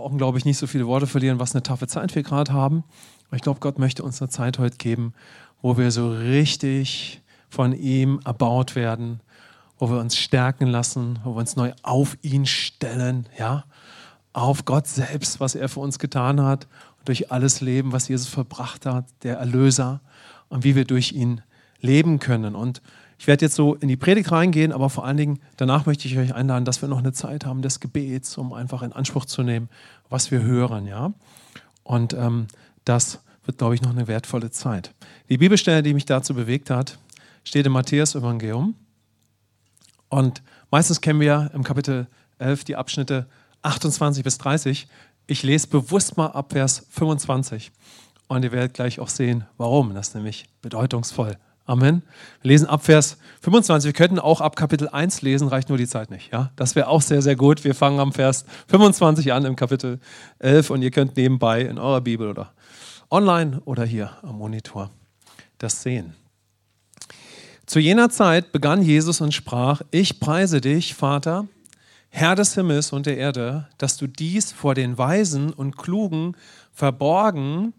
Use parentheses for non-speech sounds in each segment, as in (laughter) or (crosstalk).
brauchen, glaube ich, nicht so viele Worte verlieren, was eine taffe Zeit wir gerade haben. Ich glaube, Gott möchte uns eine Zeit heute geben, wo wir so richtig von ihm erbaut werden, wo wir uns stärken lassen, wo wir uns neu auf ihn stellen, ja, auf Gott selbst, was er für uns getan hat, durch alles Leben, was Jesus verbracht hat, der Erlöser und wie wir durch ihn leben können. Und ich werde jetzt so in die Predigt reingehen, aber vor allen Dingen danach möchte ich euch einladen, dass wir noch eine Zeit haben des Gebets, um einfach in Anspruch zu nehmen, was wir hören, ja. Und ähm, das wird, glaube ich, noch eine wertvolle Zeit. Die Bibelstelle, die mich dazu bewegt hat, steht im Matthäus-Evangelium. Und meistens kennen wir im Kapitel 11 die Abschnitte 28 bis 30. Ich lese bewusst mal ab Vers 25. Und ihr werdet gleich auch sehen, warum. Das ist nämlich bedeutungsvoll. Amen. Wir lesen ab Vers 25. Wir könnten auch ab Kapitel 1 lesen, reicht nur die Zeit nicht. Ja? Das wäre auch sehr, sehr gut. Wir fangen am Vers 25 an im Kapitel 11 und ihr könnt nebenbei in eurer Bibel oder online oder hier am Monitor das sehen. Zu jener Zeit begann Jesus und sprach, ich preise dich, Vater, Herr des Himmels und der Erde, dass du dies vor den Weisen und Klugen verborgen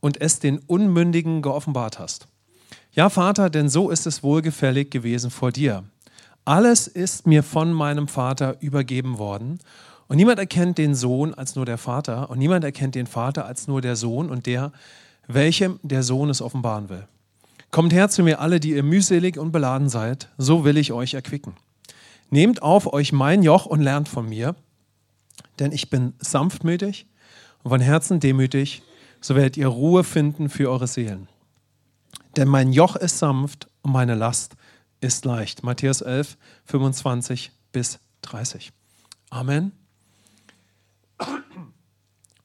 und es den Unmündigen geoffenbart hast. Ja, Vater, denn so ist es wohlgefällig gewesen vor dir. Alles ist mir von meinem Vater übergeben worden. Und niemand erkennt den Sohn als nur der Vater. Und niemand erkennt den Vater als nur der Sohn und der, welchem der Sohn es offenbaren will. Kommt her zu mir alle, die ihr mühselig und beladen seid, so will ich euch erquicken. Nehmt auf euch mein Joch und lernt von mir, denn ich bin sanftmütig und von Herzen demütig, so werdet ihr Ruhe finden für eure Seelen. Denn mein Joch ist sanft und meine Last ist leicht. Matthäus 11, 25 bis 30. Amen.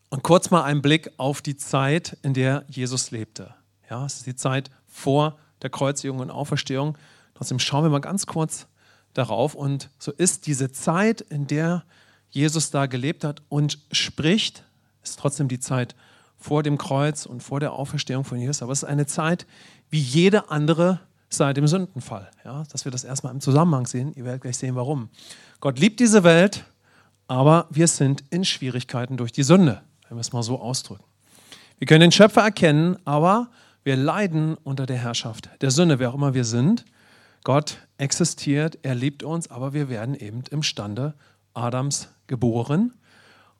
Und kurz mal ein Blick auf die Zeit, in der Jesus lebte. Ja, es ist die Zeit vor der Kreuzigung und Auferstehung. Trotzdem schauen wir mal ganz kurz darauf. Und so ist diese Zeit, in der Jesus da gelebt hat und spricht, ist trotzdem die Zeit vor dem Kreuz und vor der Auferstehung von Jesus. Aber es ist eine Zeit wie jede andere seit dem Sündenfall. Ja, dass wir das erstmal im Zusammenhang sehen. Ihr werdet gleich sehen, warum. Gott liebt diese Welt, aber wir sind in Schwierigkeiten durch die Sünde, wenn wir es mal so ausdrücken. Wir können den Schöpfer erkennen, aber wir leiden unter der Herrschaft der Sünde, wer auch immer wir sind. Gott existiert, er liebt uns, aber wir werden eben im Stande Adams geboren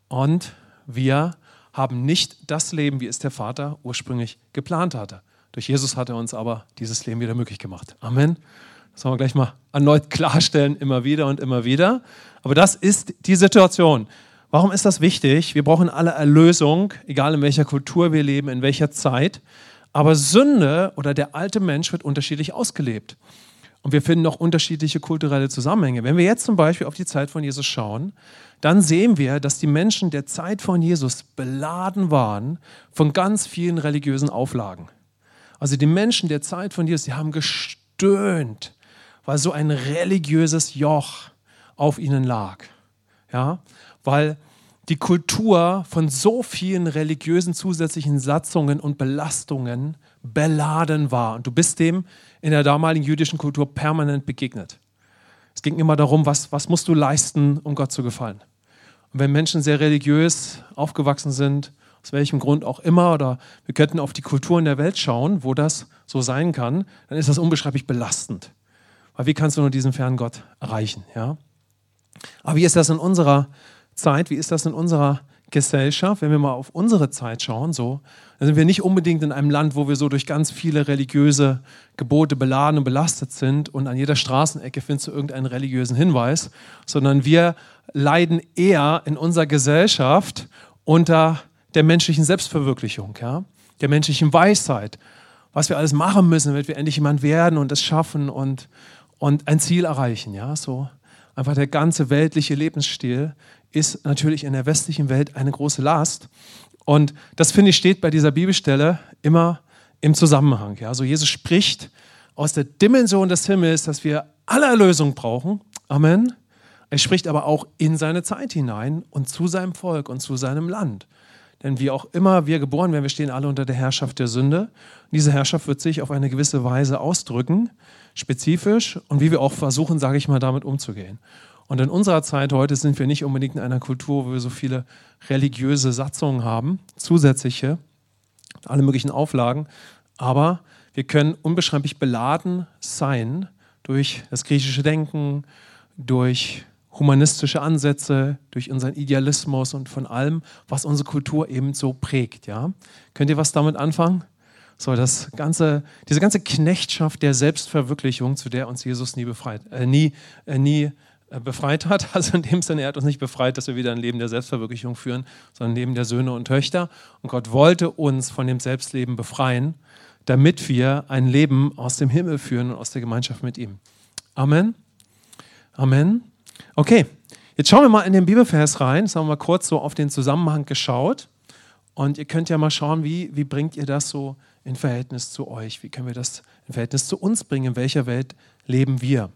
und wir haben nicht das Leben, wie es der Vater ursprünglich geplant hatte. Durch Jesus hat er uns aber dieses Leben wieder möglich gemacht. Amen. Das wollen wir gleich mal erneut klarstellen, immer wieder und immer wieder. Aber das ist die Situation. Warum ist das wichtig? Wir brauchen alle Erlösung, egal in welcher Kultur wir leben, in welcher Zeit. Aber Sünde oder der alte Mensch wird unterschiedlich ausgelebt. Und wir finden auch unterschiedliche kulturelle Zusammenhänge. Wenn wir jetzt zum Beispiel auf die Zeit von Jesus schauen, dann sehen wir, dass die Menschen der Zeit von Jesus beladen waren von ganz vielen religiösen Auflagen. Also die Menschen der Zeit von Jesus, die haben gestöhnt, weil so ein religiöses Joch auf ihnen lag. Ja, weil die Kultur von so vielen religiösen zusätzlichen Satzungen und Belastungen beladen war. Und du bist dem in der damaligen jüdischen Kultur permanent begegnet. Es ging immer darum, was, was musst du leisten, um Gott zu gefallen. Und wenn Menschen sehr religiös aufgewachsen sind, aus welchem Grund auch immer, oder wir könnten auf die Kulturen der Welt schauen, wo das so sein kann, dann ist das unbeschreiblich belastend. Weil wie kannst du nur diesen fernen Gott erreichen? Ja? Aber wie ist das in unserer Zeit, wie ist das in unserer Gesellschaft, wenn wir mal auf unsere Zeit schauen, so, dann sind wir nicht unbedingt in einem Land, wo wir so durch ganz viele religiöse Gebote beladen und belastet sind und an jeder Straßenecke findest du irgendeinen religiösen Hinweis, sondern wir leiden eher in unserer Gesellschaft unter der menschlichen Selbstverwirklichung, ja? der menschlichen Weisheit, was wir alles machen müssen, damit wir endlich jemand werden und es schaffen und, und ein Ziel erreichen. Ja? So einfach der ganze weltliche Lebensstil ist natürlich in der westlichen Welt eine große Last. Und das finde ich steht bei dieser Bibelstelle immer im Zusammenhang. Ja? Also Jesus spricht aus der Dimension des Himmels, dass wir alle Erlösung brauchen. Amen. Er spricht aber auch in seine Zeit hinein und zu seinem Volk und zu seinem Land. Denn wie auch immer wir geboren werden, wir stehen alle unter der Herrschaft der Sünde. Und diese Herrschaft wird sich auf eine gewisse Weise ausdrücken, spezifisch und wie wir auch versuchen, sage ich mal, damit umzugehen. Und in unserer Zeit heute sind wir nicht unbedingt in einer Kultur, wo wir so viele religiöse Satzungen haben, zusätzliche, alle möglichen Auflagen. Aber wir können unbeschreiblich beladen sein durch das griechische Denken, durch humanistische Ansätze, durch unseren Idealismus und von allem, was unsere Kultur eben so prägt. Ja? Könnt ihr was damit anfangen? So, das ganze, diese ganze Knechtschaft der Selbstverwirklichung, zu der uns Jesus nie befreit, äh, nie, äh, nie äh, befreit hat. (laughs) Also in dem Sinne, er hat uns nicht befreit, dass wir wieder ein Leben der Selbstverwirklichung führen, sondern ein Leben der Söhne und Töchter. Und Gott wollte uns von dem Selbstleben befreien, damit wir ein Leben aus dem Himmel führen und aus der Gemeinschaft mit ihm. Amen. Amen. Okay, jetzt schauen wir mal in den Bibelvers rein. Jetzt haben wir kurz so auf den Zusammenhang geschaut. Und ihr könnt ja mal schauen, wie, wie bringt ihr das so in Verhältnis zu euch? Wie können wir das in Verhältnis zu uns bringen? In welcher Welt leben wir?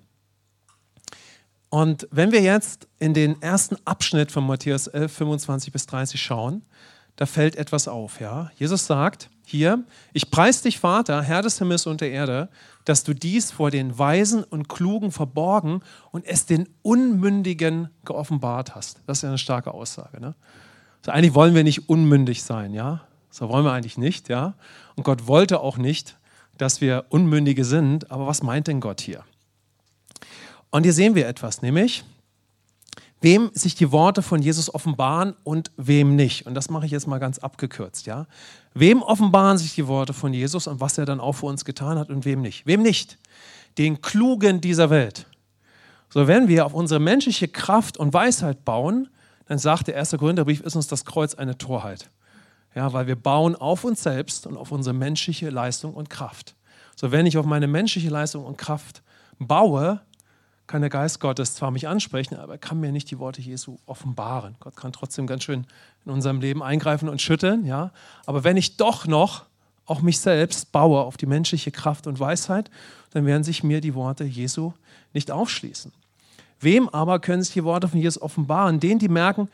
Und wenn wir jetzt in den ersten Abschnitt von Matthäus 11, 25 bis 30 schauen, da fällt etwas auf. Ja? Jesus sagt hier, ich preis dich, Vater, Herr des Himmels und der Erde, dass du dies vor den Weisen und Klugen verborgen und es den Unmündigen geoffenbart hast. Das ist ja eine starke Aussage. Ne? Also eigentlich wollen wir nicht unmündig sein, ja? So wollen wir eigentlich nicht, ja? Und Gott wollte auch nicht, dass wir Unmündige sind. Aber was meint denn Gott hier? Und hier sehen wir etwas, nämlich wem sich die Worte von Jesus offenbaren und wem nicht. Und das mache ich jetzt mal ganz abgekürzt, ja? Wem offenbaren sich die Worte von Jesus und was er dann auch für uns getan hat und wem nicht? Wem nicht? Den Klugen dieser Welt. So, wenn wir auf unsere menschliche Kraft und Weisheit bauen, dann sagt der erste Korintherbrief, ist uns das Kreuz eine Torheit. Ja, weil wir bauen auf uns selbst und auf unsere menschliche Leistung und Kraft. So, wenn ich auf meine menschliche Leistung und Kraft baue, kann der Geist Gottes zwar mich ansprechen, aber er kann mir nicht die Worte Jesu offenbaren. Gott kann trotzdem ganz schön in unserem Leben eingreifen und schütteln, ja. Aber wenn ich doch noch auch mich selbst baue auf die menschliche Kraft und Weisheit, dann werden sich mir die Worte Jesu nicht aufschließen. Wem aber können sich die Worte von Jesus offenbaren? Denen, die merken,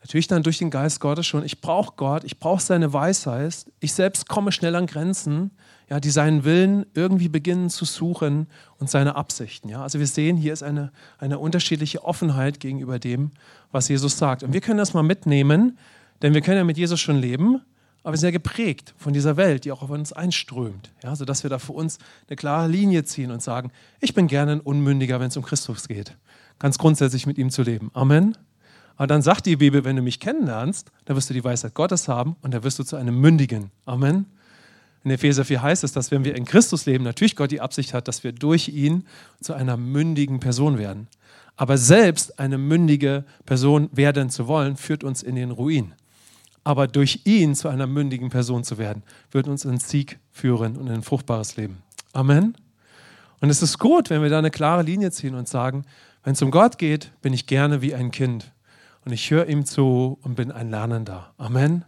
natürlich dann durch den Geist Gottes schon, ich brauche Gott, ich brauche seine Weisheit, ich selbst komme schnell an Grenzen, ja, die seinen Willen irgendwie beginnen zu suchen und seine Absichten. Ja. Also wir sehen, hier ist eine, eine unterschiedliche Offenheit gegenüber dem, was Jesus sagt. Und wir können das mal mitnehmen, denn wir können ja mit Jesus schon leben, aber sehr geprägt von dieser Welt, die auch auf uns einströmt. Ja, sodass wir da für uns eine klare Linie ziehen und sagen, ich bin gerne ein Unmündiger, wenn es um Christus geht. Ganz grundsätzlich mit ihm zu leben. Amen. Aber dann sagt die Bibel, wenn du mich kennenlernst, dann wirst du die Weisheit Gottes haben und dann wirst du zu einem Mündigen. Amen. In Epheser 4 heißt es, dass wenn wir in Christus leben, natürlich Gott die Absicht hat, dass wir durch ihn zu einer mündigen Person werden. Aber selbst eine mündige Person werden zu wollen, führt uns in den Ruin. Aber durch ihn zu einer mündigen Person zu werden, wird uns in Sieg führen und in ein fruchtbares Leben. Amen. Und es ist gut, wenn wir da eine klare Linie ziehen und sagen, wenn es um Gott geht, bin ich gerne wie ein Kind. Und ich höre ihm zu und bin ein Lernender. Amen.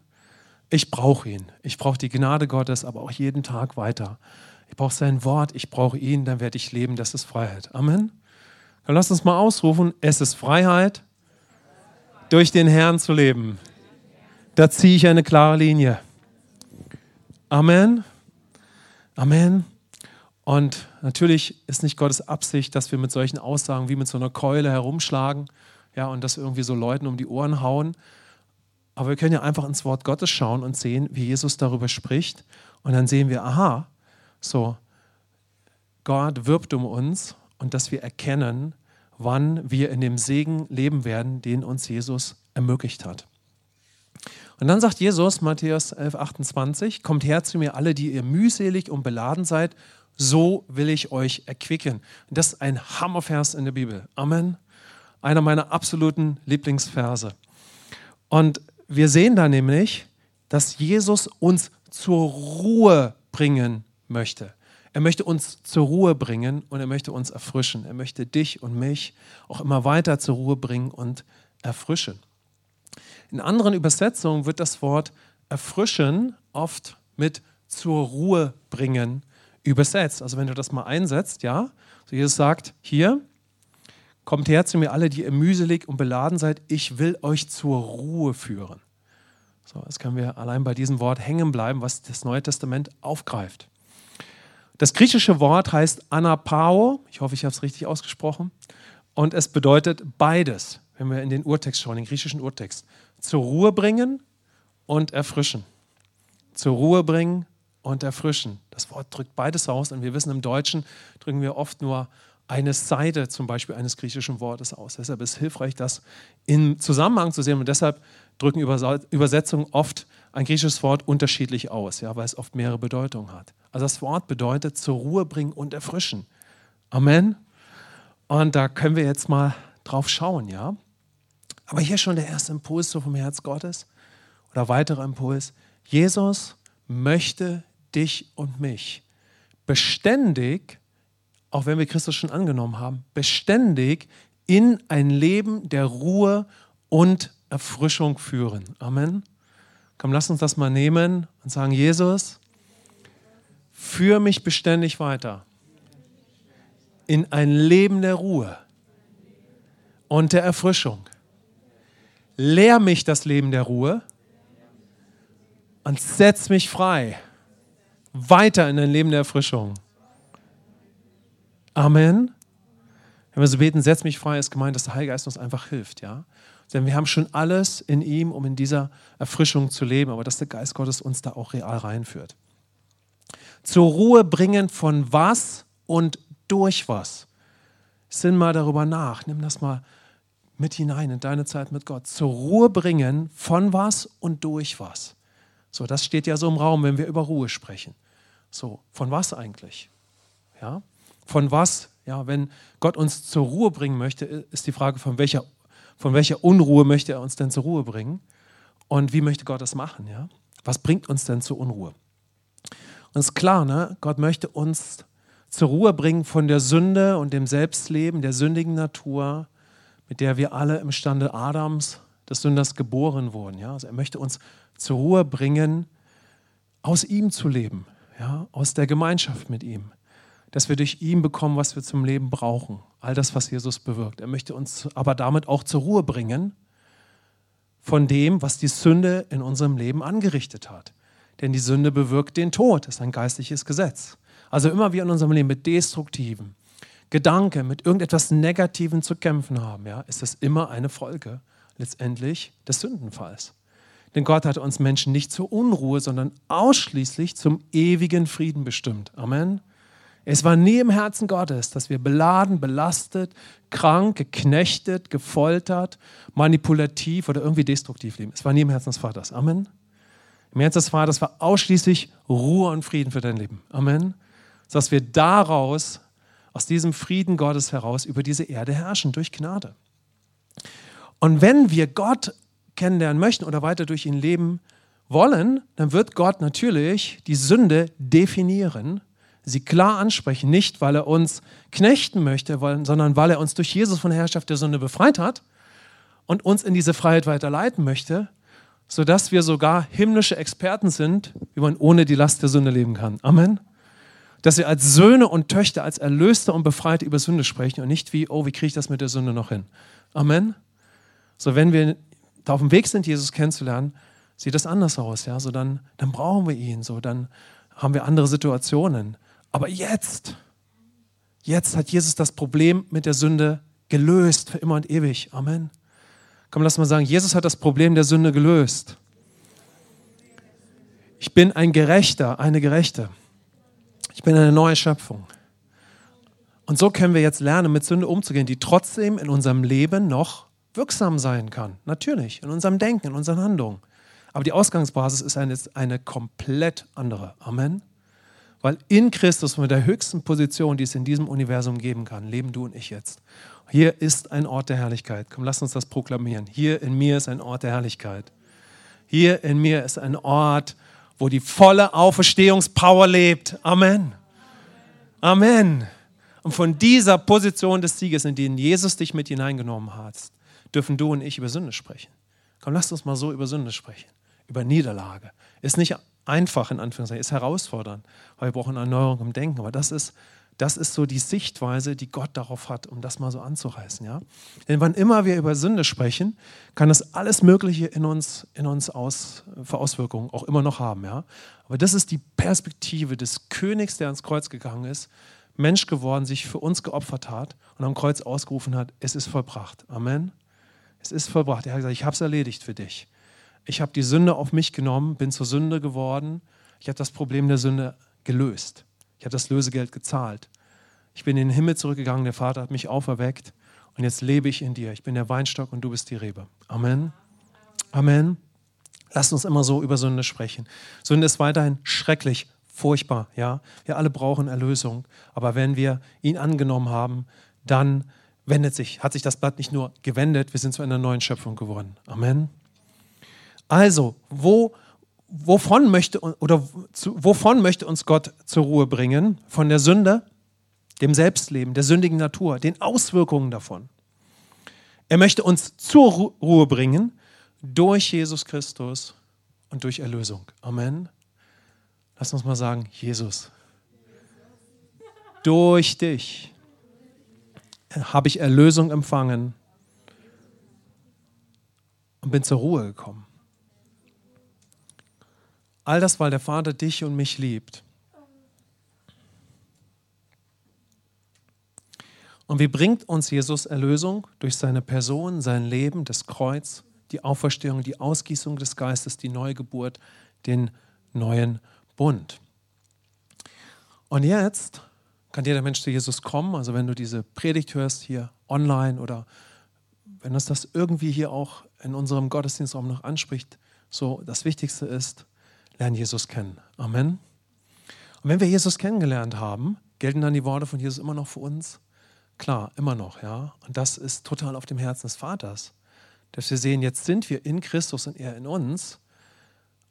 Ich brauche ihn. Ich brauche die Gnade Gottes, aber auch jeden Tag weiter. Ich brauche sein Wort, ich brauche ihn, dann werde ich leben. Das ist Freiheit. Amen. Dann lass uns mal ausrufen, es ist Freiheit, durch den Herrn zu leben. Da ziehe ich eine klare Linie. Amen. Amen. Und natürlich ist nicht Gottes Absicht, dass wir mit solchen Aussagen wie mit so einer Keule herumschlagen ja, und das irgendwie so Leuten um die Ohren hauen, aber wir können ja einfach ins Wort Gottes schauen und sehen, wie Jesus darüber spricht. Und dann sehen wir, aha, so, Gott wirbt um uns und dass wir erkennen, wann wir in dem Segen leben werden, den uns Jesus ermöglicht hat. Und dann sagt Jesus, Matthäus 11, 28, kommt her zu mir alle, die ihr mühselig und beladen seid, so will ich euch erquicken. Und das ist ein Hammervers in der Bibel. Amen. Einer meiner absoluten Lieblingsverse. Und wir sehen da nämlich, dass Jesus uns zur Ruhe bringen möchte. Er möchte uns zur Ruhe bringen und er möchte uns erfrischen. Er möchte dich und mich auch immer weiter zur Ruhe bringen und erfrischen. In anderen Übersetzungen wird das Wort erfrischen oft mit zur Ruhe bringen übersetzt. Also wenn du das mal einsetzt, ja, so Jesus sagt hier, Kommt her zu mir alle, die ihr mühselig und beladen seid, ich will euch zur Ruhe führen. So, jetzt können wir allein bei diesem Wort hängen bleiben, was das Neue Testament aufgreift. Das griechische Wort heißt Anapao, ich hoffe, ich habe es richtig ausgesprochen, Und es bedeutet beides, wenn wir in den Urtext schauen, den griechischen Urtext. Zur Ruhe bringen und erfrischen. Zur Ruhe bringen und erfrischen. Das Wort drückt beides aus und wir wissen, im Deutschen drücken wir oft nur eine Seite zum Beispiel eines griechischen Wortes aus. Deshalb ist es hilfreich, das im Zusammenhang zu sehen und deshalb drücken Übersetzungen oft ein griechisches Wort unterschiedlich aus, ja, weil es oft mehrere Bedeutungen hat. Also das Wort bedeutet zur Ruhe bringen und erfrischen. Amen. Und da können wir jetzt mal drauf schauen, ja. Aber hier schon der erste Impuls so vom Herz Gottes oder weiterer Impuls. Jesus möchte dich und mich beständig, auch wenn wir Christus schon angenommen haben, beständig in ein Leben der Ruhe und Erfrischung führen. Amen. Komm, lass uns das mal nehmen und sagen, Jesus, führe mich beständig weiter in ein Leben der Ruhe und der Erfrischung. Lehr mich das Leben der Ruhe und setz mich frei weiter in ein Leben der Erfrischung. Amen. Wenn wir so beten, setz mich frei, ist gemeint, dass der Heilige Geist uns einfach hilft, ja. Denn wir haben schon alles in ihm, um in dieser Erfrischung zu leben, aber dass der Geist Gottes uns da auch real reinführt. Zur Ruhe bringen von was und durch was. Sinn mal darüber nach. Nimm das mal mit hinein in deine Zeit mit Gott. Zur Ruhe bringen von was und durch was. So, das steht ja so im Raum, wenn wir über Ruhe sprechen. So, von was eigentlich? Ja? Von was? Ja, wenn Gott uns zur Ruhe bringen möchte, ist die Frage, von welcher, von welcher Unruhe möchte er uns denn zur Ruhe bringen? Und wie möchte Gott das machen? Ja? Was bringt uns denn zur Unruhe? Und es ist klar, ne? Gott möchte uns zur Ruhe bringen von der Sünde und dem Selbstleben, der sündigen Natur, mit der wir alle im Stande Adams, des Sünders, geboren wurden. Ja? Also er möchte uns zur Ruhe bringen, aus ihm zu leben, ja? aus der Gemeinschaft mit ihm. Dass wir durch ihn bekommen, was wir zum Leben brauchen. All das, was Jesus bewirkt. Er möchte uns aber damit auch zur Ruhe bringen von dem, was die Sünde in unserem Leben angerichtet hat. Denn die Sünde bewirkt den Tod, das ist ein geistliches Gesetz. Also immer wir in unserem Leben mit destruktiven Gedanken, mit irgendetwas Negativem zu kämpfen haben, ja, ist das immer eine Folge letztendlich des Sündenfalls. Denn Gott hat uns Menschen nicht zur Unruhe, sondern ausschließlich zum ewigen Frieden bestimmt. Amen. Es war nie im Herzen Gottes, dass wir beladen, belastet, krank, geknechtet, gefoltert, manipulativ oder irgendwie destruktiv leben. Es war nie im Herzen des Vaters. Amen. Im Herzen des Vaters war ausschließlich Ruhe und Frieden für dein Leben. Amen dass wir daraus, aus diesem Frieden Gottes heraus, über diese Erde herrschen, durch Gnade. Und wenn wir Gott kennenlernen möchten oder weiter durch ihn leben wollen, dann wird Gott natürlich die Sünde definieren, sie klar ansprechen, nicht weil er uns knechten möchte, sondern weil er uns durch Jesus von der Herrschaft der Sünde befreit hat und uns in diese Freiheit weiter leiten möchte, sodass wir sogar himmlische Experten sind, wie man ohne die Last der Sünde leben kann. Amen dass wir als Söhne und Töchter, als Erlöste und Befreite über Sünde sprechen und nicht wie, oh, wie kriege ich das mit der Sünde noch hin? Amen. So, wenn wir da auf dem Weg sind, Jesus kennenzulernen, sieht das anders aus, ja. So, dann, dann brauchen wir ihn, so, dann haben wir andere Situationen. Aber jetzt, jetzt hat Jesus das Problem mit der Sünde gelöst für immer und ewig. Amen. Komm, lass mal sagen, Jesus hat das Problem der Sünde gelöst. Ich bin ein Gerechter, eine Gerechte. Ich bin eine neue Schöpfung. Und so können wir jetzt lernen, mit Sünde umzugehen, die trotzdem in unserem Leben noch wirksam sein kann. Natürlich, in unserem Denken, in unseren Handlungen. Aber die Ausgangsbasis ist eine, eine komplett andere. Amen. Weil in Christus, mit der höchsten Position, die es in diesem Universum geben kann, leben du und ich jetzt. Hier ist ein Ort der Herrlichkeit. Komm, lass uns das proklamieren. Hier in mir ist ein Ort der Herrlichkeit. Hier in mir ist ein Ort wo die volle Auferstehungspower lebt. Amen. Amen. Und von dieser Position des Sieges, in den Jesus dich mit hineingenommen hat, dürfen du und ich über Sünde sprechen. Komm, lass uns mal so über Sünde sprechen. Über Niederlage. Ist nicht einfach, in Anführungszeichen, ist herausfordernd, wir brauchen Erneuerung im Denken. Aber das ist das ist so die Sichtweise, die Gott darauf hat, um das mal so anzureißen. Ja? Denn wann immer wir über Sünde sprechen, kann das alles Mögliche in uns, in uns aus, für Auswirkungen auch immer noch haben. Ja? Aber das ist die Perspektive des Königs, der ans Kreuz gegangen ist, Mensch geworden, sich für uns geopfert hat und am Kreuz ausgerufen hat, es ist vollbracht. Amen. Es ist vollbracht. Er hat gesagt, ich habe es erledigt für dich. Ich habe die Sünde auf mich genommen, bin zur Sünde geworden. Ich habe das Problem der Sünde gelöst. Ich habe das Lösegeld gezahlt. Ich bin in den Himmel zurückgegangen, der Vater hat mich auferweckt und jetzt lebe ich in dir. Ich bin der Weinstock und du bist die Rebe. Amen. Amen. Lasst uns immer so über Sünde sprechen. Sünde ist weiterhin schrecklich, furchtbar. Ja? Wir alle brauchen Erlösung. Aber wenn wir ihn angenommen haben, dann wendet sich, hat sich das Blatt nicht nur gewendet, wir sind zu einer neuen Schöpfung geworden. Amen. Also, wo, wovon, möchte, oder zu, wovon möchte uns Gott zur Ruhe bringen? Von der Sünde, dem Selbstleben, der sündigen Natur, den Auswirkungen davon. Er möchte uns zur Ruhe bringen durch Jesus Christus und durch Erlösung. Amen. Lass uns mal sagen, Jesus, durch dich habe ich Erlösung empfangen und bin zur Ruhe gekommen. All das, weil der Vater dich und mich liebt. Und wie bringt uns Jesus Erlösung? Durch seine Person, sein Leben, das Kreuz, die Auferstehung, die Ausgießung des Geistes, die Neugeburt, den neuen Bund. Und jetzt kann jeder Mensch zu Jesus kommen. Also wenn du diese Predigt hörst hier online oder wenn uns das irgendwie hier auch in unserem Gottesdienstraum noch anspricht, so das Wichtigste ist, lern Jesus kennen. Amen. Und wenn wir Jesus kennengelernt haben, gelten dann die Worte von Jesus immer noch für uns? Klar, immer noch, ja. Und das ist total auf dem Herzen des Vaters. Dass wir sehen, jetzt sind wir in Christus und er in uns.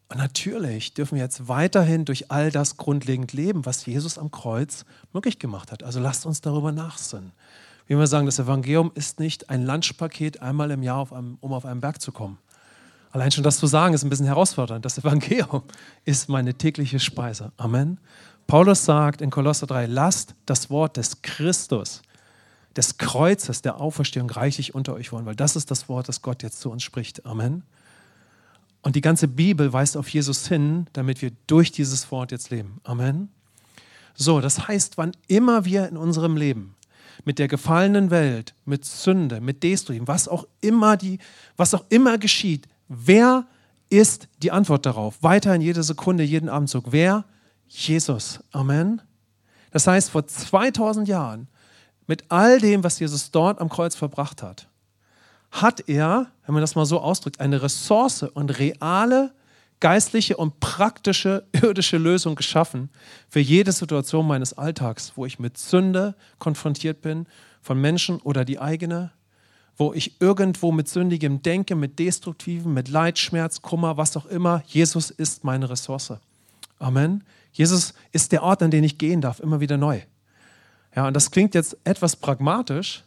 Und natürlich dürfen wir jetzt weiterhin durch all das grundlegend leben, was Jesus am Kreuz möglich gemacht hat. Also lasst uns darüber nachsinnen. Wie wir sagen, das Evangelium ist nicht ein Lunchpaket einmal im Jahr, auf einem, um auf einen Berg zu kommen. Allein schon das zu sagen, ist ein bisschen herausfordernd. Das Evangelium (laughs) ist meine tägliche Speise. Amen. Paulus sagt in Kolosser 3, lasst das Wort des Christus, des Kreuzes, der Auferstehung reichlich unter euch wohnen, weil das ist das Wort, das Gott jetzt zu uns spricht. Amen. Und die ganze Bibel weist auf Jesus hin, damit wir durch dieses Wort jetzt leben. Amen. So, das heißt, wann immer wir in unserem Leben mit der gefallenen Welt, mit Sünde, mit Destruktion, was auch immer die, was auch immer geschieht, wer ist die Antwort darauf? Weiter in jeder Sekunde, jeden Abendzug. Wer? Jesus. Amen. Das heißt, vor 2000 Jahren, mit all dem, was Jesus dort am Kreuz verbracht hat, hat er, wenn man das mal so ausdrückt, eine Ressource und reale geistliche und praktische (laughs) irdische Lösung geschaffen für jede Situation meines Alltags, wo ich mit Sünde konfrontiert bin, von Menschen oder die eigene, wo ich irgendwo mit sündigem denke, mit destruktivem, mit Leid, Schmerz, Kummer, was auch immer. Jesus ist meine Ressource. Amen. Jesus ist der Ort, an den ich gehen darf, immer wieder neu. Ja, und das klingt jetzt etwas pragmatisch,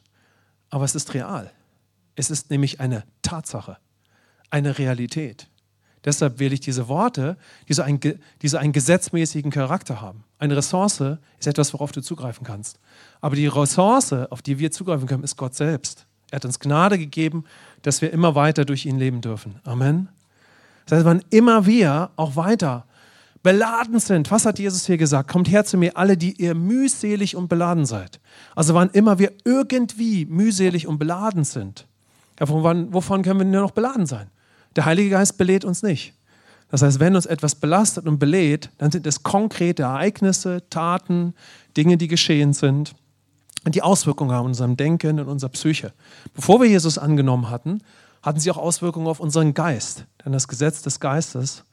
aber es ist real. Es ist nämlich eine Tatsache, eine Realität. Deshalb wähle ich diese Worte, die so, einen, die so einen gesetzmäßigen Charakter haben. Eine Ressource ist etwas, worauf du zugreifen kannst. Aber die Ressource, auf die wir zugreifen können, ist Gott selbst. Er hat uns Gnade gegeben, dass wir immer weiter durch ihn leben dürfen. Amen. Das heißt, wann immer wir auch weiter beladen sind, was hat Jesus hier gesagt? Kommt her zu mir, alle, die ihr mühselig und beladen seid. Also wann immer wir irgendwie mühselig und beladen sind, ja, wovon, wovon können wir nur noch beladen sein? Der Heilige Geist belädt uns nicht. Das heißt, wenn uns etwas belastet und belädt, dann sind es konkrete Ereignisse, Taten, Dinge, die geschehen sind die Auswirkungen haben in unserem Denken, in unserer Psyche. Bevor wir Jesus angenommen hatten, hatten sie auch Auswirkungen auf unseren Geist. Denn das Gesetz des Geistes,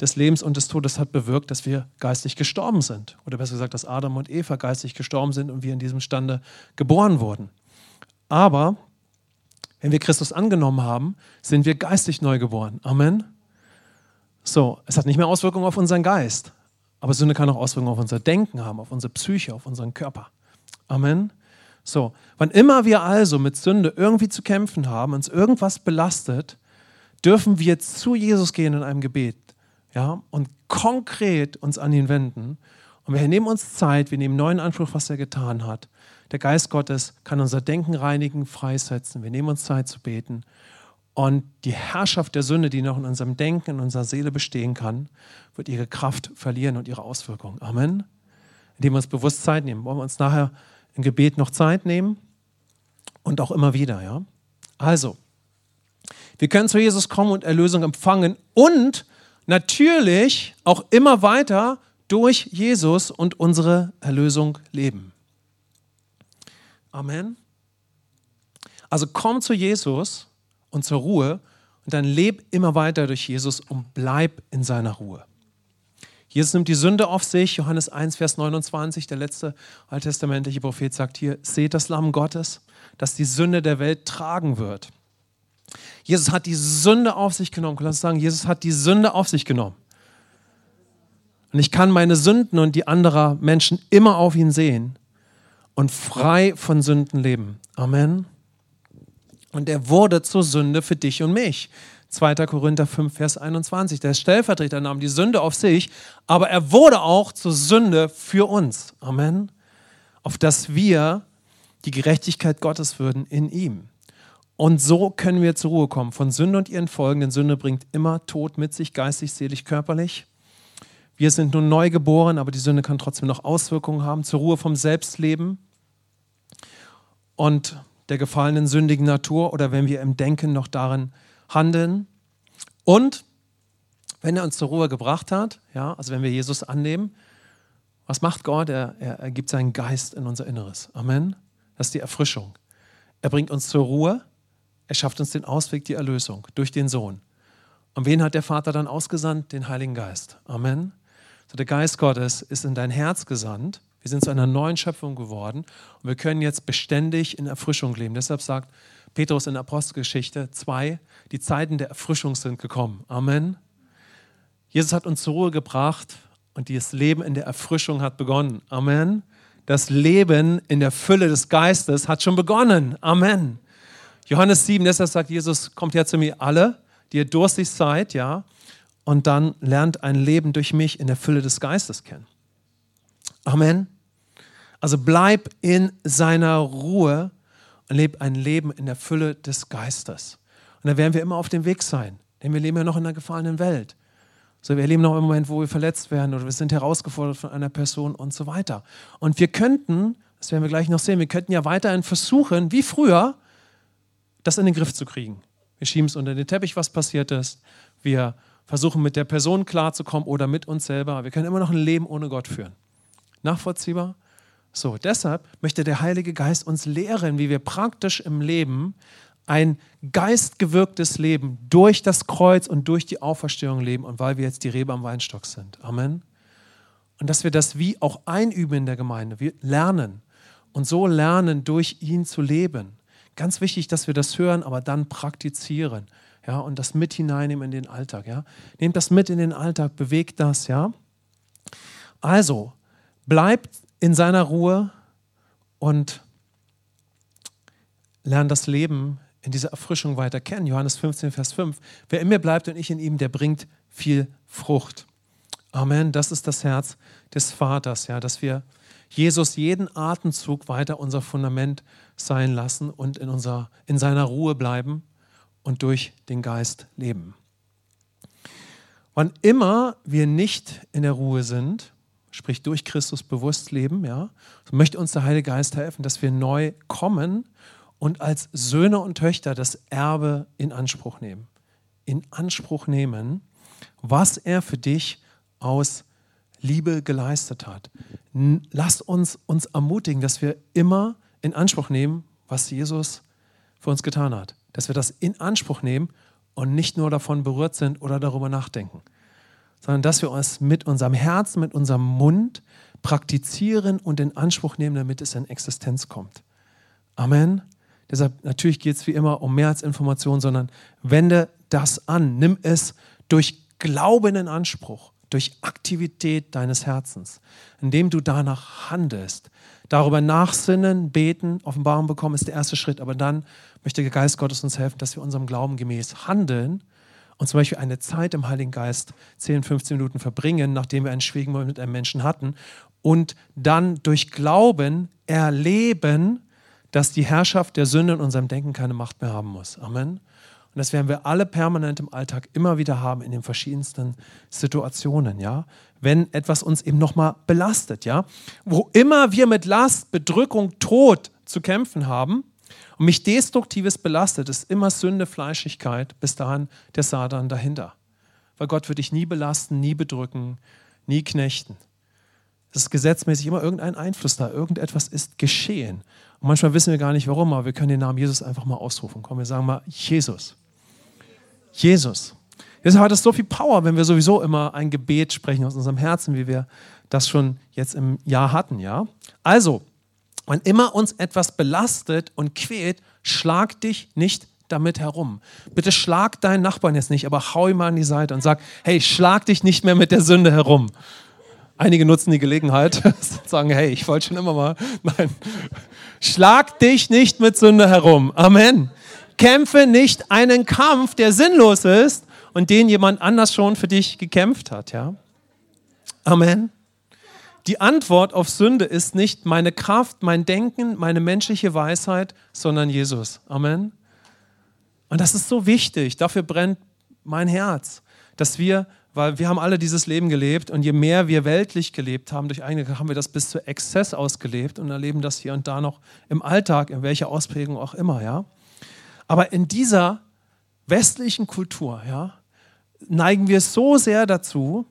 des Lebens und des Todes hat bewirkt, dass wir geistlich gestorben sind. Oder besser gesagt, dass Adam und Eva geistlich gestorben sind und wir in diesem Stande geboren wurden. Aber wenn wir Christus angenommen haben, sind wir geistig neu geboren. Amen. So, es hat nicht mehr Auswirkungen auf unseren Geist, aber Sünde kann auch Auswirkungen auf unser Denken haben, auf unsere Psyche, auf unseren Körper. Amen. So, wann immer wir also mit Sünde irgendwie zu kämpfen haben, uns irgendwas belastet, dürfen wir zu Jesus gehen in einem Gebet, ja, und konkret uns an ihn wenden. Und wir nehmen uns Zeit, wir nehmen neuen Anspruch, was er getan hat. Der Geist Gottes kann unser Denken reinigen, freisetzen. Wir nehmen uns Zeit zu beten. Und die Herrschaft der Sünde, die noch in unserem Denken, in unserer Seele bestehen kann, wird ihre Kraft verlieren und ihre Auswirkungen. Amen. indem wir uns bewusst Zeit nehmen. Wollen wir uns nachher im Gebet noch Zeit nehmen? Und auch immer wieder, ja? Also, wir können zu Jesus kommen und Erlösung empfangen und natürlich auch immer weiter durch Jesus und unsere Erlösung leben. Amen. Also komm zu Jesus und zur Ruhe und dann leb immer weiter durch Jesus und bleib in seiner Ruhe. Jesus nimmt die Sünde auf sich. Johannes 1, Vers 29, der letzte alttestamentliche Prophet sagt hier, seht das Lamm Gottes, das die Sünde der Welt tragen wird. Jesus hat die Sünde auf sich genommen. Lass uns sagen, Jesus hat die Sünde auf sich genommen. Und ich kann meine Sünden und die anderer Menschen immer auf ihn sehen und frei von Sünden leben. Amen. Und er wurde zur Sünde für dich und mich. 2. Korinther 5, Vers 21. Der Stellvertreter nahm die Sünde auf sich, aber er wurde auch zur Sünde für uns. Amen. Auf dass wir die Gerechtigkeit Gottes würden in ihm. Und so können wir zur Ruhe kommen von Sünde und ihren Folgen, denn Sünde bringt immer Tod mit sich, geistig, seelisch, körperlich. Wir sind nun neu geboren, aber die Sünde kann trotzdem noch Auswirkungen haben, zur Ruhe vom Selbstleben und der gefallenen sündigen Natur oder wenn wir im Denken noch darin handeln. Und wenn er uns zur Ruhe gebracht hat, ja, also wenn wir Jesus annehmen, was macht Gott? Er, er, er gibt seinen Geist in unser Inneres. Amen. Das ist die Erfrischung. Er bringt uns zur Ruhe. Er schafft uns den Ausweg, die Erlösung durch den Sohn. Und wen hat der Vater dann ausgesandt? Den Heiligen Geist. Amen. So, der Geist Gottes ist in dein Herz gesandt. Wir sind zu einer neuen Schöpfung geworden und wir können jetzt beständig in Erfrischung leben. Deshalb sagt Petrus in Apostelgeschichte 2, die Zeiten der Erfrischung sind gekommen. Amen. Jesus hat uns zur Ruhe gebracht und dieses Leben in der Erfrischung hat begonnen. Amen. Das Leben in der Fülle des Geistes hat schon begonnen. Amen. Johannes 7, deshalb sagt Jesus, kommt her zu mir alle, die ihr durstig seid, ja, und dann lernt ein Leben durch mich in der Fülle des Geistes kennen. Amen. Also bleib in seiner Ruhe lebe ein Leben in der Fülle des Geistes. Und da werden wir immer auf dem Weg sein, denn wir leben ja noch in einer gefallenen Welt. So, wir leben noch im Moment, wo wir verletzt werden oder wir sind herausgefordert von einer Person und so weiter. Und wir könnten, das werden wir gleich noch sehen, wir könnten ja weiterhin versuchen, wie früher, das in den Griff zu kriegen. Wir schieben es unter den Teppich, was passiert ist. Wir versuchen mit der Person klarzukommen oder mit uns selber. Wir können immer noch ein Leben ohne Gott führen. Nachvollziehbar? So, deshalb möchte der Heilige Geist uns lehren, wie wir praktisch im Leben ein geistgewirktes Leben durch das Kreuz und durch die Auferstehung leben und weil wir jetzt die Rebe am Weinstock sind. Amen. Und dass wir das wie auch einüben in der Gemeinde. Wir lernen und so lernen, durch ihn zu leben. Ganz wichtig, dass wir das hören, aber dann praktizieren ja, und das mit hineinnehmen in den Alltag, ja. Nehmt das mit in den Alltag, bewegt das, ja. Also, bleibt in seiner Ruhe und lernt das Leben in dieser Erfrischung weiter kennen. Johannes 15, Vers 5. Wer in mir bleibt und ich in ihm, der bringt viel Frucht. Amen. Das ist das Herz des Vaters, ja, dass wir Jesus jeden Atemzug weiter unser Fundament sein lassen und in, unser, in seiner Ruhe bleiben und durch den Geist leben. Wann immer wir nicht in der Ruhe sind, sprich durch Christus bewusst leben, ja, so möchte uns der Heilige Geist helfen, dass wir neu kommen und als Söhne und Töchter das Erbe in Anspruch nehmen. In Anspruch nehmen, was er für dich aus Liebe geleistet hat. Lasst uns uns ermutigen, dass wir immer in Anspruch nehmen, was Jesus für uns getan hat dass wir das in Anspruch nehmen und nicht nur davon berührt sind oder darüber nachdenken, sondern dass wir es mit unserem Herzen, mit unserem Mund praktizieren und in Anspruch nehmen, damit es in Existenz kommt. Amen. Deshalb natürlich geht es wie immer um mehr als Information, sondern wende das an, nimm es durch Glauben in Anspruch, durch Aktivität deines Herzens, indem du danach handelst. Darüber nachsinnen, beten, Offenbarung bekommen ist der erste Schritt, aber dann möchte der Geist Gottes uns helfen, dass wir unserem Glauben gemäß handeln und zum Beispiel eine Zeit im Heiligen Geist 10, 15 Minuten verbringen, nachdem wir einen schwierigen Moment mit einem Menschen hatten und dann durch Glauben erleben, dass die Herrschaft der Sünde in unserem Denken keine Macht mehr haben muss. Amen. Und Und das werden wir alle permanent im Alltag immer wieder haben in den verschiedensten Situationen, ja. Wenn etwas uns eben nochmal belastet, ja. Wo immer wir mit Last, Bedrückung, Tod zu kämpfen haben und mich Destruktives belastet, ist immer Sünde, Fleischigkeit, bis dahin der Satan dahinter. Weil Gott wird dich nie belasten, nie bedrücken, nie knechten. Es ist gesetzmäßig immer irgendein Einfluss da, irgendetwas ist geschehen. Und manchmal wissen wir gar nicht warum, aber wir können den Namen Jesus einfach mal ausrufen. Komm, wir sagen mal Jesus. Jesus. Deshalb hat es so viel Power, wenn wir sowieso immer ein Gebet sprechen aus unserem Herzen, wie wir das schon jetzt im Jahr hatten, ja? Also, wann immer uns etwas belastet und quält, schlag dich nicht damit herum. Bitte schlag deinen Nachbarn jetzt nicht, aber hau ihm mal an die Seite und sag, hey, schlag dich nicht mehr mit der Sünde herum. Einige nutzen die Gelegenheit (laughs) und sagen, hey, ich wollte schon immer mal. Nein. Schlag dich nicht mit Sünde herum. Amen. Kämpfe nicht einen Kampf, der sinnlos ist und den jemand anders schon für dich gekämpft hat, ja? Amen. Die Antwort auf Sünde ist nicht meine Kraft, mein Denken, meine menschliche Weisheit, sondern Jesus. Amen. Und das ist so wichtig. Dafür brennt mein Herz, dass wir weil wir haben alle dieses Leben gelebt und je mehr wir weltlich gelebt haben, durch eigene haben wir das bis zu Exzess ausgelebt und erleben das hier und da noch im Alltag, in welcher Ausprägung auch immer, ja. Aber in dieser westlichen Kultur, ja, neigen wir so sehr dazu,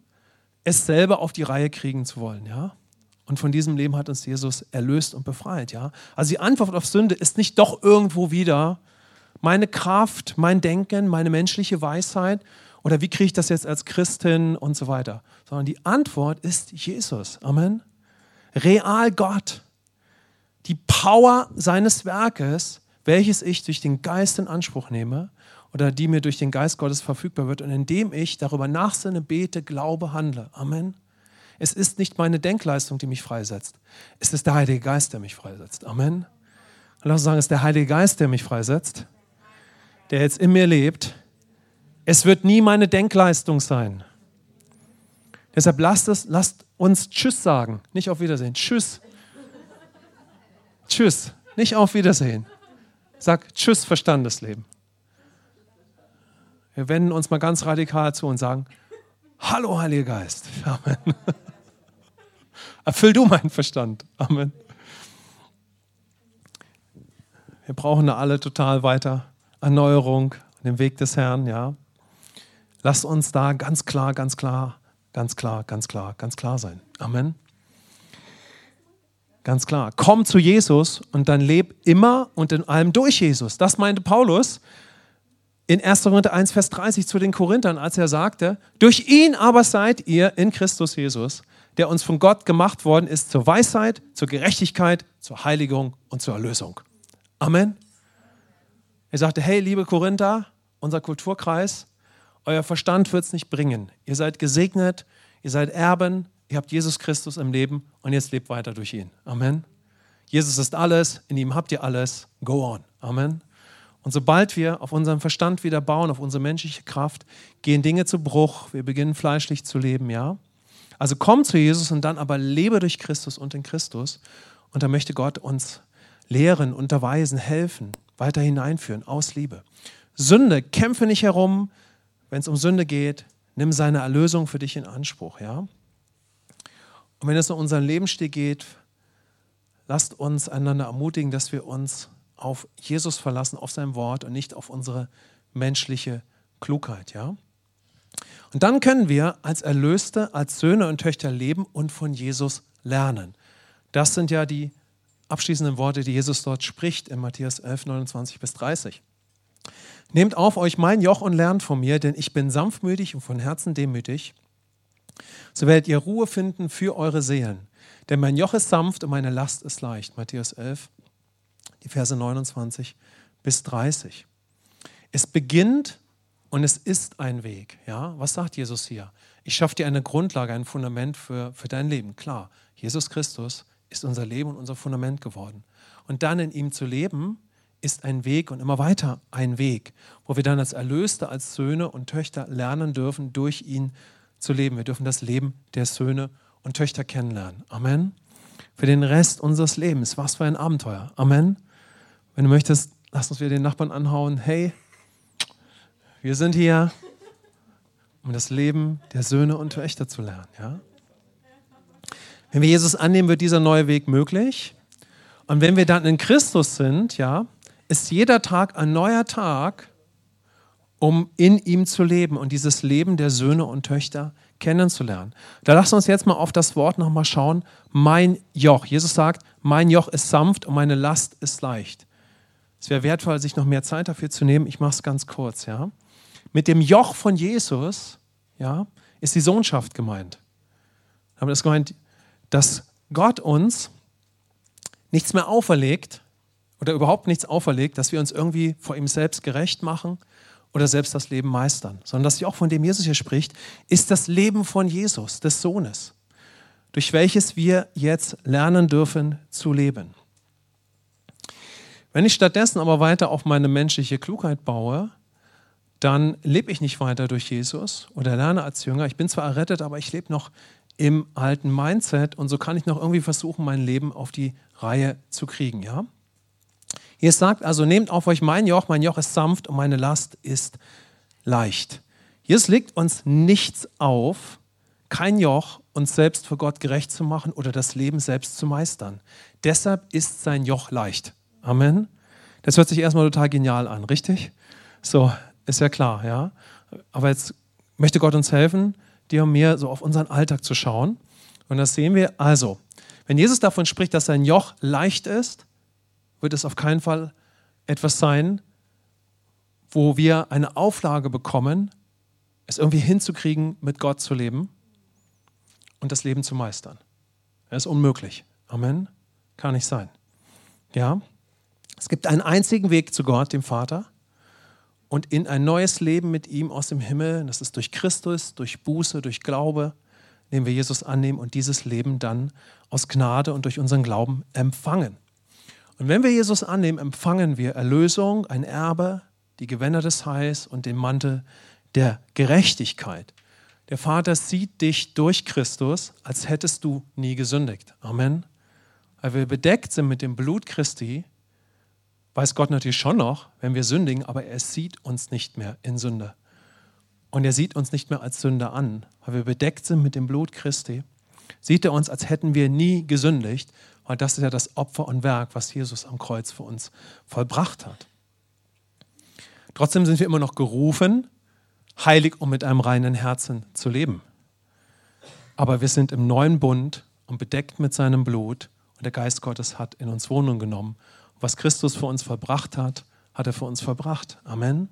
es selber auf die Reihe kriegen zu wollen, ja. Und von diesem Leben hat uns Jesus erlöst und befreit, ja. Also die Antwort auf Sünde ist nicht doch irgendwo wieder meine Kraft, mein Denken, meine menschliche Weisheit, oder wie kriege ich das jetzt als Christin und so weiter. Sondern die Antwort ist Jesus. Amen. Real Gott. Die Power seines Werkes, welches ich durch den Geist in Anspruch nehme oder die mir durch den Geist Gottes verfügbar wird und indem ich darüber nachsinne, bete, glaube, handle. Amen. Es ist nicht meine Denkleistung, die mich freisetzt. Es ist der Heilige Geist, der mich freisetzt. Amen. Und lass uns sagen, es ist der Heilige Geist, der mich freisetzt, der jetzt in mir lebt es wird nie meine Denkleistung sein. Deshalb lasst, es, lasst uns Tschüss sagen, nicht auf Wiedersehen. Tschüss. Tschüss, nicht auf Wiedersehen. Sag Tschüss, Verstandesleben. Wir wenden uns mal ganz radikal zu und sagen, Hallo, Heiliger Geist. Amen. Erfüll du meinen Verstand. Amen. Wir brauchen da alle total weiter Erneuerung, den Weg des Herrn, ja. Lass uns da ganz klar, ganz klar, ganz klar, ganz klar, ganz klar sein. Amen. Ganz klar. Komm zu Jesus und dann leb immer und in allem durch Jesus. Das meinte Paulus in 1. Korinther 1, Vers 30 zu den Korinthern, als er sagte, durch ihn aber seid ihr in Christus Jesus, der uns von Gott gemacht worden ist zur Weisheit, zur Gerechtigkeit, zur Heiligung und zur Erlösung. Amen. Er sagte, hey, liebe Korinther, unser Kulturkreis, euer Verstand wird es nicht bringen. Ihr seid gesegnet, ihr seid Erben, ihr habt Jesus Christus im Leben und jetzt lebt weiter durch ihn. Amen. Jesus ist alles, in ihm habt ihr alles. Go on. Amen. Und sobald wir auf unseren Verstand wieder bauen, auf unsere menschliche Kraft, gehen Dinge zu Bruch, wir beginnen fleischlich zu leben, ja. Also komm zu Jesus und dann aber lebe durch Christus und in Christus. Und da möchte Gott uns lehren, unterweisen, helfen, weiter hineinführen, aus Liebe. Sünde, kämpfe nicht herum, wenn es um Sünde geht, nimm seine Erlösung für dich in Anspruch, ja? Und wenn es um unseren Lebensstil geht, lasst uns einander ermutigen, dass wir uns auf Jesus verlassen, auf sein Wort und nicht auf unsere menschliche Klugheit, ja? Und dann können wir als Erlöste, als Söhne und Töchter leben und von Jesus lernen. Das sind ja die abschließenden Worte, die Jesus dort spricht in Matthäus 11, 29 bis 30. Nehmt auf euch mein Joch und lernt von mir, denn ich bin sanftmütig und von Herzen demütig. So werdet ihr Ruhe finden für eure Seelen. Denn mein Joch ist sanft und meine Last ist leicht. Matthäus 11, die Verse 29 bis 30. Es beginnt und es ist ein Weg. Ja? Was sagt Jesus hier? Ich schaffe dir eine Grundlage, ein Fundament für, für dein Leben. Klar, Jesus Christus ist unser Leben und unser Fundament geworden. Und dann in ihm zu leben, ist ein Weg und immer weiter ein Weg, wo wir dann als Erlöste, als Söhne und Töchter lernen dürfen, durch ihn zu leben. Wir dürfen das Leben der Söhne und Töchter kennenlernen. Amen. Für den Rest unseres Lebens. Was für ein Abenteuer. Amen. Wenn du möchtest, lass uns wieder den Nachbarn anhauen. Hey, Wir sind hier, um das Leben der Söhne und Töchter zu lernen. Ja? Wenn wir Jesus annehmen, wird dieser neue Weg möglich. Und wenn wir dann in Christus sind, ja, ist jeder Tag ein neuer Tag, um in ihm zu leben und dieses Leben der Söhne und Töchter kennenzulernen. Da lassen wir uns jetzt mal auf das Wort nochmal schauen. Mein Joch. Jesus sagt, mein Joch ist sanft und meine Last ist leicht. Es wäre wertvoll, sich noch mehr Zeit dafür zu nehmen. Ich mache es ganz kurz. Ja. Mit dem Joch von Jesus ja, ist die Sohnschaft gemeint. Aber das gemeint, dass Gott uns nichts mehr auferlegt oder überhaupt nichts auferlegt, dass wir uns irgendwie vor ihm selbst gerecht machen oder selbst das Leben meistern, sondern das Joch, von dem Jesus hier spricht, ist das Leben von Jesus, des Sohnes, durch welches wir jetzt lernen dürfen zu leben. Wenn ich stattdessen aber weiter auf meine menschliche Klugheit baue, dann lebe ich nicht weiter durch Jesus oder lerne als Jünger. Ich bin zwar errettet, aber ich lebe noch im alten Mindset und so kann ich noch irgendwie versuchen, mein Leben auf die Reihe zu kriegen. Ja? Hier sagt also, nehmt auf euch mein Joch, mein Joch ist sanft und meine Last ist leicht. Jesus legt uns nichts auf, kein Joch, uns selbst für Gott gerecht zu machen oder das Leben selbst zu meistern. Deshalb ist sein Joch leicht. Amen. Das hört sich erstmal total genial an, richtig? So, ist ja klar, ja. Aber jetzt möchte Gott uns helfen, dir und mir so auf unseren Alltag zu schauen. Und das sehen wir also. Wenn Jesus davon spricht, dass sein Joch leicht ist, wird es auf keinen Fall etwas sein, wo wir eine Auflage bekommen, es irgendwie hinzukriegen, mit Gott zu leben und das Leben zu meistern. Das ist unmöglich. Amen. Kann nicht sein. Ja? Es gibt einen einzigen Weg zu Gott, dem Vater, und in ein neues Leben mit ihm aus dem Himmel. Das ist durch Christus, durch Buße, durch Glaube, den wir Jesus annehmen und dieses Leben dann aus Gnade und durch unseren Glauben empfangen. Und wenn wir Jesus annehmen, empfangen wir Erlösung, ein Erbe, die Gewänder des Heils und den Mantel der Gerechtigkeit. Der Vater sieht dich durch Christus, als hättest du nie gesündigt. Amen. Weil wir bedeckt sind mit dem Blut Christi, weiß Gott natürlich schon noch, wenn wir sündigen, aber er sieht uns nicht mehr in Sünde. Und er sieht uns nicht mehr als Sünder an, weil wir bedeckt sind mit dem Blut Christi. Sieht er uns, als hätten wir nie gesündigt, weil das ist ja das Opfer und Werk, was Jesus am Kreuz für uns vollbracht hat. Trotzdem sind wir immer noch gerufen, heilig und mit einem reinen Herzen zu leben. Aber wir sind im neuen Bund und bedeckt mit seinem Blut und der Geist Gottes hat in uns Wohnung genommen. was Christus für uns vollbracht hat, hat er für uns vollbracht. Amen.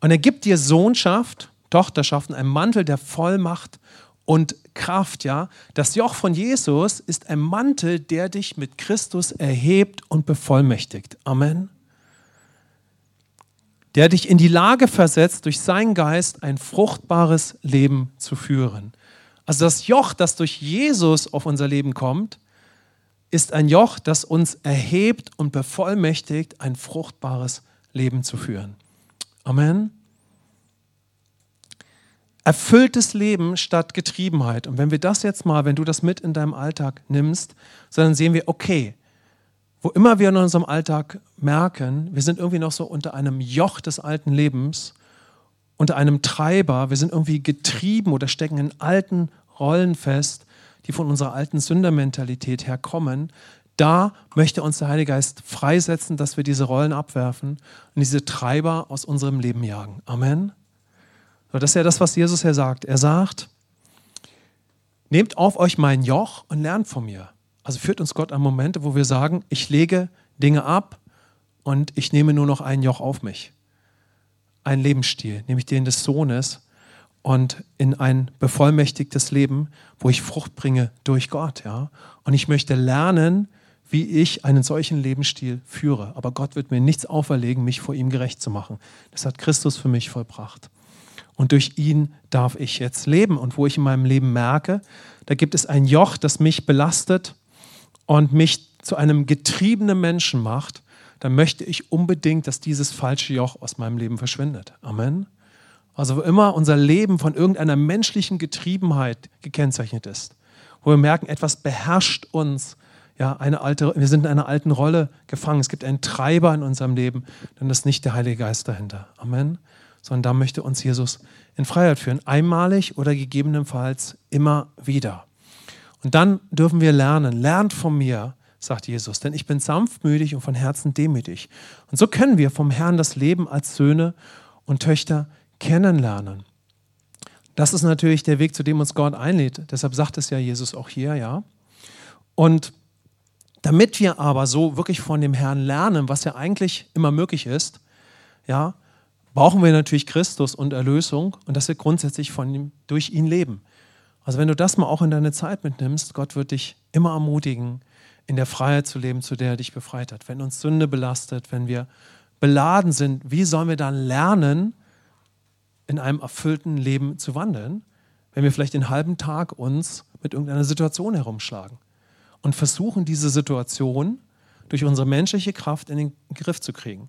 Und er gibt dir Sohnschaft, Tochterschaft, einen Mantel der Vollmacht und Kraft, ja. Das Joch von Jesus ist ein Mantel, der dich mit Christus erhebt und bevollmächtigt. Amen. Der dich in die Lage versetzt, durch seinen Geist ein fruchtbares Leben zu führen. Also das Joch, das durch Jesus auf unser Leben kommt, ist ein Joch, das uns erhebt und bevollmächtigt, ein fruchtbares Leben zu führen. Amen erfülltes Leben statt Getriebenheit. Und wenn wir das jetzt mal, wenn du das mit in deinem Alltag nimmst, dann sehen wir, okay, wo immer wir in unserem Alltag merken, wir sind irgendwie noch so unter einem Joch des alten Lebens, unter einem Treiber, wir sind irgendwie getrieben oder stecken in alten Rollen fest, die von unserer alten Sündermentalität herkommen, da möchte uns der Heilige Geist freisetzen, dass wir diese Rollen abwerfen und diese Treiber aus unserem Leben jagen. Amen. Das ist ja das, was Jesus hier sagt. Er sagt, nehmt auf euch mein Joch und lernt von mir. Also führt uns Gott an Momente, wo wir sagen, ich lege Dinge ab und ich nehme nur noch ein Joch auf mich. Ein Lebensstil, nämlich den des Sohnes und in ein bevollmächtigtes Leben, wo ich Frucht bringe durch Gott. Ja? Und ich möchte lernen, wie ich einen solchen Lebensstil führe. Aber Gott wird mir nichts auferlegen, mich vor ihm gerecht zu machen. Das hat Christus für mich vollbracht. Und durch ihn darf ich jetzt leben. Und wo ich in meinem Leben merke, da gibt es ein Joch, das mich belastet und mich zu einem getriebenen Menschen macht, dann möchte ich unbedingt, dass dieses falsche Joch aus meinem Leben verschwindet. Amen. Also wo immer unser Leben von irgendeiner menschlichen Getriebenheit gekennzeichnet ist, wo wir merken, etwas beherrscht uns, ja, eine alte, wir sind in einer alten Rolle gefangen, es gibt einen Treiber in unserem Leben, dann ist nicht der Heilige Geist dahinter. Amen sondern da möchte uns Jesus in Freiheit führen, einmalig oder gegebenenfalls immer wieder. Und dann dürfen wir lernen, lernt von mir, sagt Jesus, denn ich bin sanftmütig und von Herzen demütig. Und so können wir vom Herrn das Leben als Söhne und Töchter kennenlernen. Das ist natürlich der Weg, zu dem uns Gott einlädt. Deshalb sagt es ja Jesus auch hier, ja. Und damit wir aber so wirklich von dem Herrn lernen, was ja eigentlich immer möglich ist, ja, brauchen wir natürlich Christus und Erlösung und dass wir grundsätzlich von ihm, durch ihn leben. Also wenn du das mal auch in deine Zeit mitnimmst, Gott wird dich immer ermutigen, in der Freiheit zu leben, zu der er dich befreit hat. Wenn uns Sünde belastet, wenn wir beladen sind, wie sollen wir dann lernen, in einem erfüllten Leben zu wandeln, wenn wir vielleicht den halben Tag uns mit irgendeiner Situation herumschlagen und versuchen, diese Situation durch unsere menschliche Kraft in den Griff zu kriegen.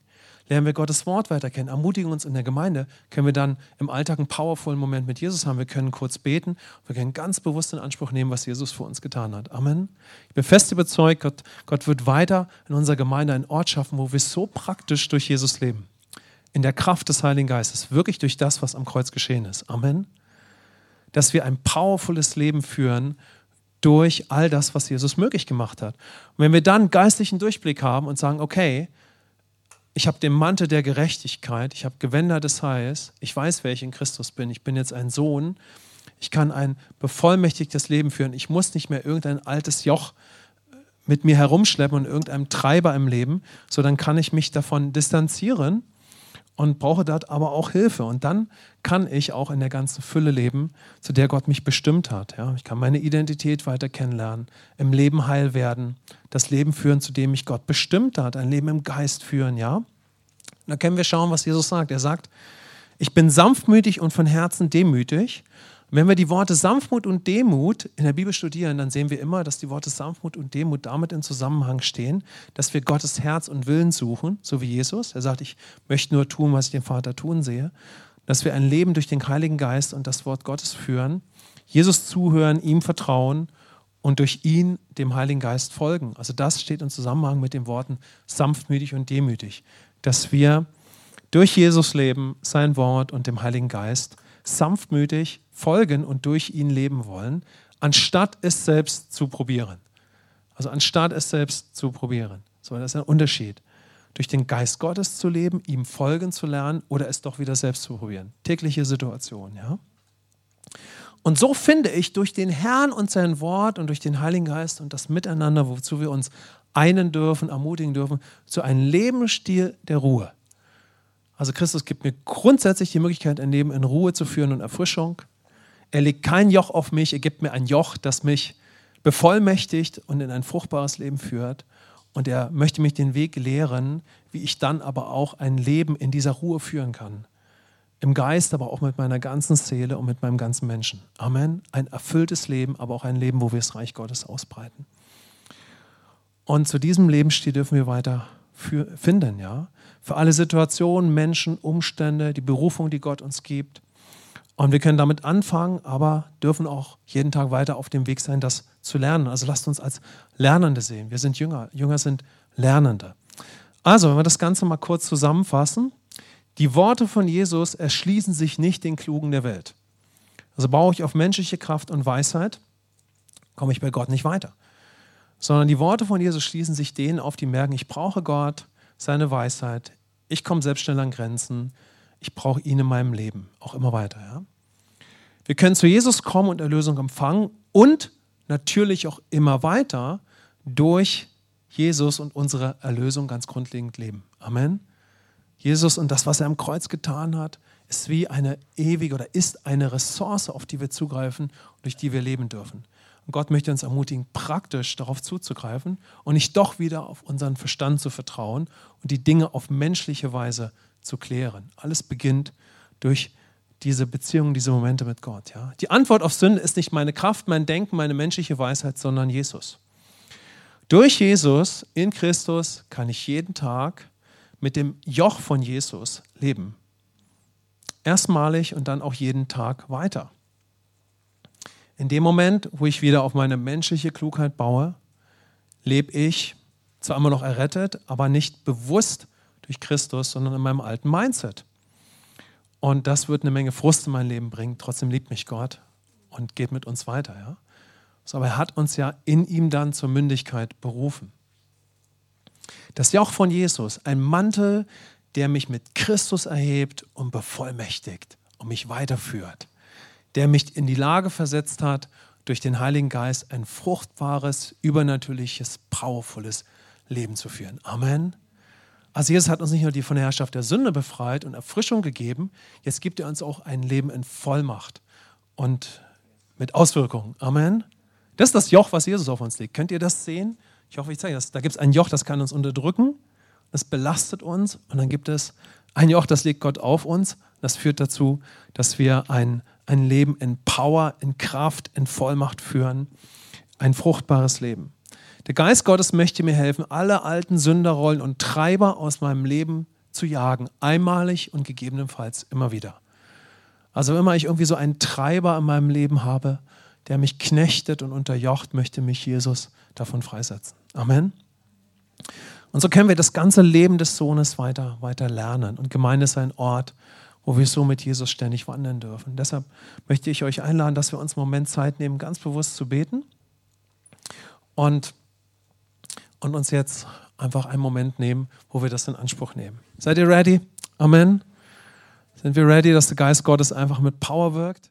Lernen wir Gottes Wort weiter kennen, ermutigen uns in der Gemeinde, können wir dann im Alltag einen powervollen Moment mit Jesus haben. Wir können kurz beten, wir können ganz bewusst in Anspruch nehmen, was Jesus für uns getan hat. Amen. Ich bin fest überzeugt, Gott, Gott wird weiter in unserer Gemeinde einen Ort schaffen, wo wir so praktisch durch Jesus leben in der Kraft des Heiligen Geistes, wirklich durch das, was am Kreuz geschehen ist. Amen. Dass wir ein powervolles Leben führen durch all das, was Jesus möglich gemacht hat. Und wenn wir dann geistlichen Durchblick haben und sagen, okay, ich habe den Mantel der Gerechtigkeit, ich habe Gewänder des Heils, ich weiß, wer ich in Christus bin, ich bin jetzt ein Sohn, ich kann ein bevollmächtigtes Leben führen, ich muss nicht mehr irgendein altes Joch mit mir herumschleppen und irgendeinem Treiber im Leben, sondern kann ich mich davon distanzieren und brauche dort aber auch Hilfe. Und dann kann ich auch in der ganzen Fülle leben, zu der Gott mich bestimmt hat. Ja, ich kann meine Identität weiter kennenlernen, im Leben heil werden, das Leben führen, zu dem mich Gott bestimmt hat, ein Leben im Geist führen. Ja, da können wir schauen, was Jesus sagt. Er sagt, ich bin sanftmütig und von Herzen demütig wenn wir die Worte Sanftmut und Demut in der Bibel studieren, dann sehen wir immer, dass die Worte Sanftmut und Demut damit in Zusammenhang stehen, dass wir Gottes Herz und Willen suchen, so wie Jesus. Er sagt, ich möchte nur tun, was ich den Vater tun sehe. Dass wir ein Leben durch den Heiligen Geist und das Wort Gottes führen, Jesus zuhören, ihm vertrauen und durch ihn dem Heiligen Geist folgen. Also das steht in Zusammenhang mit den Worten sanftmütig und demütig, dass wir durch Jesus leben, sein Wort und dem Heiligen Geist sanftmütig folgen und durch ihn leben wollen, anstatt es selbst zu probieren. Also anstatt es selbst zu probieren. So, das ist ein Unterschied. Durch den Geist Gottes zu leben, ihm folgen zu lernen oder es doch wieder selbst zu probieren. Tägliche Situation, ja. Und so finde ich durch den Herrn und sein Wort und durch den Heiligen Geist und das Miteinander, wozu wir uns einen dürfen, ermutigen dürfen, zu einem Lebensstil der Ruhe. Also Christus gibt mir grundsätzlich die Möglichkeit, ein Leben in Ruhe zu führen und Erfrischung. Er legt kein Joch auf mich, er gibt mir ein Joch, das mich bevollmächtigt und in ein fruchtbares Leben führt. Und er möchte mich den Weg lehren, wie ich dann aber auch ein Leben in dieser Ruhe führen kann. Im Geist, aber auch mit meiner ganzen Seele und mit meinem ganzen Menschen. Amen. Ein erfülltes Leben, aber auch ein Leben, wo wir das Reich Gottes ausbreiten. Und zu diesem Lebensstil dürfen wir weiter finden, ja. Für alle Situationen, Menschen, Umstände, die Berufung, die Gott uns gibt. Und wir können damit anfangen, aber dürfen auch jeden Tag weiter auf dem Weg sein, das zu lernen. Also lasst uns als Lernende sehen. Wir sind Jünger. Jünger sind Lernende. Also, wenn wir das Ganze mal kurz zusammenfassen. Die Worte von Jesus erschließen sich nicht den Klugen der Welt. Also baue ich auf menschliche Kraft und Weisheit, komme ich bei Gott nicht weiter. Sondern die Worte von Jesus schließen sich denen auf, die merken, ich brauche Gott, seine Weisheit, ich komme selbst schnell an Grenzen, ich brauche ihn in meinem Leben, auch immer weiter. Ja? Wir können zu Jesus kommen und Erlösung empfangen und natürlich auch immer weiter durch Jesus und unsere Erlösung ganz grundlegend leben. Amen. Jesus und das, was er am Kreuz getan hat, ist wie eine ewige oder ist eine Ressource, auf die wir zugreifen und durch die wir leben dürfen. Und Gott möchte uns ermutigen, praktisch darauf zuzugreifen und nicht doch wieder auf unseren Verstand zu vertrauen und die Dinge auf menschliche Weise zu klären. Alles beginnt durch diese Beziehung, diese Momente mit Gott. Ja? Die Antwort auf Sünde ist nicht meine Kraft, mein Denken, meine menschliche Weisheit, sondern Jesus. Durch Jesus in Christus kann ich jeden Tag mit dem Joch von Jesus leben. Erstmalig und dann auch jeden Tag weiter. In dem Moment, wo ich wieder auf meine menschliche Klugheit baue, lebe ich zwar immer noch errettet, aber nicht bewusst durch Christus, sondern in meinem alten Mindset. Und das wird eine Menge Frust in mein Leben bringen. Trotzdem liebt mich Gott und geht mit uns weiter. Ja? So, aber er hat uns ja in ihm dann zur Mündigkeit berufen. Das Joch von Jesus, ein Mantel, der mich mit Christus erhebt und bevollmächtigt und mich weiterführt, der mich in die Lage versetzt hat, durch den Heiligen Geist ein fruchtbares, übernatürliches, powervolles Leben zu führen. Amen. Also Jesus hat uns nicht nur die von der Herrschaft der Sünde befreit und Erfrischung gegeben, jetzt gibt er uns auch ein Leben in Vollmacht und mit Auswirkungen. Amen. Das ist das Joch, was Jesus auf uns legt. Könnt ihr das sehen? Ich hoffe, ich zeige das. Da gibt es ein Joch, das kann uns unterdrücken, das belastet uns und dann gibt es ein Joch, das legt Gott auf uns. Das führt dazu, dass wir ein, ein Leben in Power, in Kraft, in Vollmacht führen. Ein fruchtbares Leben. Der Geist Gottes möchte mir helfen, alle alten Sünderrollen und Treiber aus meinem Leben zu jagen, einmalig und gegebenenfalls immer wieder. Also immer ich irgendwie so einen Treiber in meinem Leben habe, der mich knechtet und unterjocht, möchte mich Jesus davon freisetzen. Amen. Und so können wir das ganze Leben des Sohnes weiter, weiter lernen. Und Gemeinde ist ein Ort, wo wir so mit Jesus ständig wandern dürfen. Deshalb möchte ich euch einladen, dass wir uns einen Moment Zeit nehmen, ganz bewusst zu beten. Und und uns jetzt einfach einen Moment nehmen, wo wir das in Anspruch nehmen. Seid ihr ready? Amen. Sind wir ready, dass der Geist Gottes einfach mit Power wirkt?